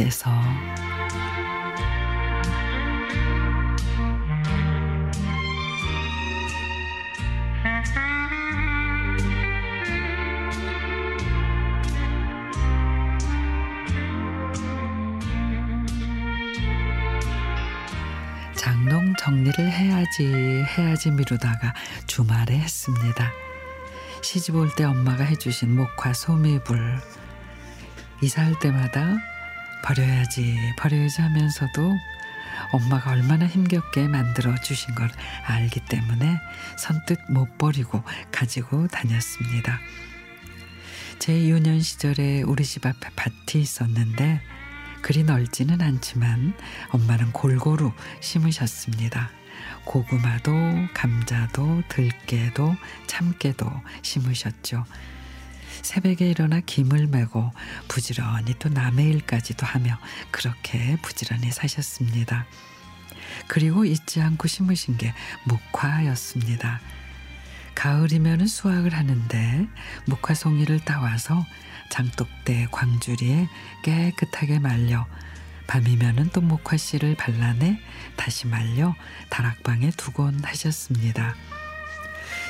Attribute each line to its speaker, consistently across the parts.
Speaker 1: 어머니께서 장롱 정리를 해야지 해야지 미루다가 주말에 했습니다. 시집 올 때 엄마가 해주신 목화 소미불 이사할 때마다 버려야지 버려야지 하면서도 엄마가 얼마나 힘겹게 만들어 주신 걸 알기 때문에 선뜻 못 버리고 가지고 다녔습니다. 제 유년 시절에 우리 집 앞에 밭이 있었는데 그리 넓지는 않지만 엄마는 골고루 심으셨습니다. 고구마도 감자도 들깨도 참깨도 심으셨죠. 새벽에 일어나 김을 메고 부지런히 또 남의 일까지도 하며 그렇게 부지런히 사셨습니다. 그리고 잊지 않고 심으신 게 목화였습니다. 가을이면 수확을 하는데 목화송이를 따와서 장독대 광주리에 깨끗하게 말려 밤이면은 또 목화씨를 발라내 다시 말려 다락방에 두곤 하셨습니다.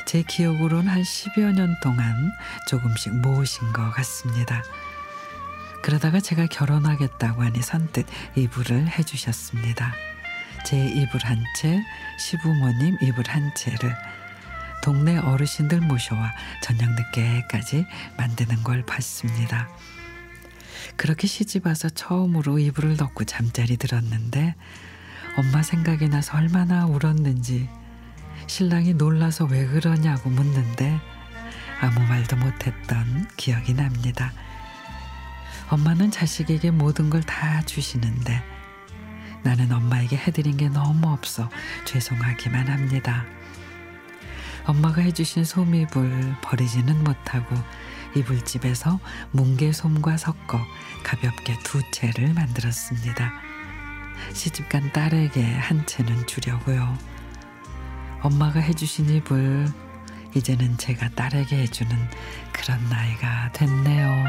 Speaker 1: 제 기억으로는 한 10여 년 동안 조금씩 모으신 것 같습니다. 그러다가 제가 결혼하겠다고 하니 선뜻 이불을 해주셨습니다. 제 이불 한 채, 시부모님 이불 한 채를 동네 어르신들 모셔와 저녁 늦게까지 만드는 걸 봤습니다. 그렇게 시집 와서 처음으로 이불을 덮고 잠자리 들었는데 엄마 생각이 나서 얼마나 울었는지 신랑이 놀라서 왜 그러냐고 묻는데 아무 말도 못했던 기억이 납니다. 엄마는 자식에게 모든 걸 다 주시는데 나는 엄마에게 해드린 게 너무 없어 죄송하기만 합니다. 엄마가 해주신 소미불 버리지는 못하고 이불집에서 뭉게솜과 섞어 가볍게 두 채를 만들었습니다. 시집간 딸에게 한 채는 주려고요. 엄마가 해주신 이불 이제는 제가 딸에게 해주는 그런 나이가 됐네요.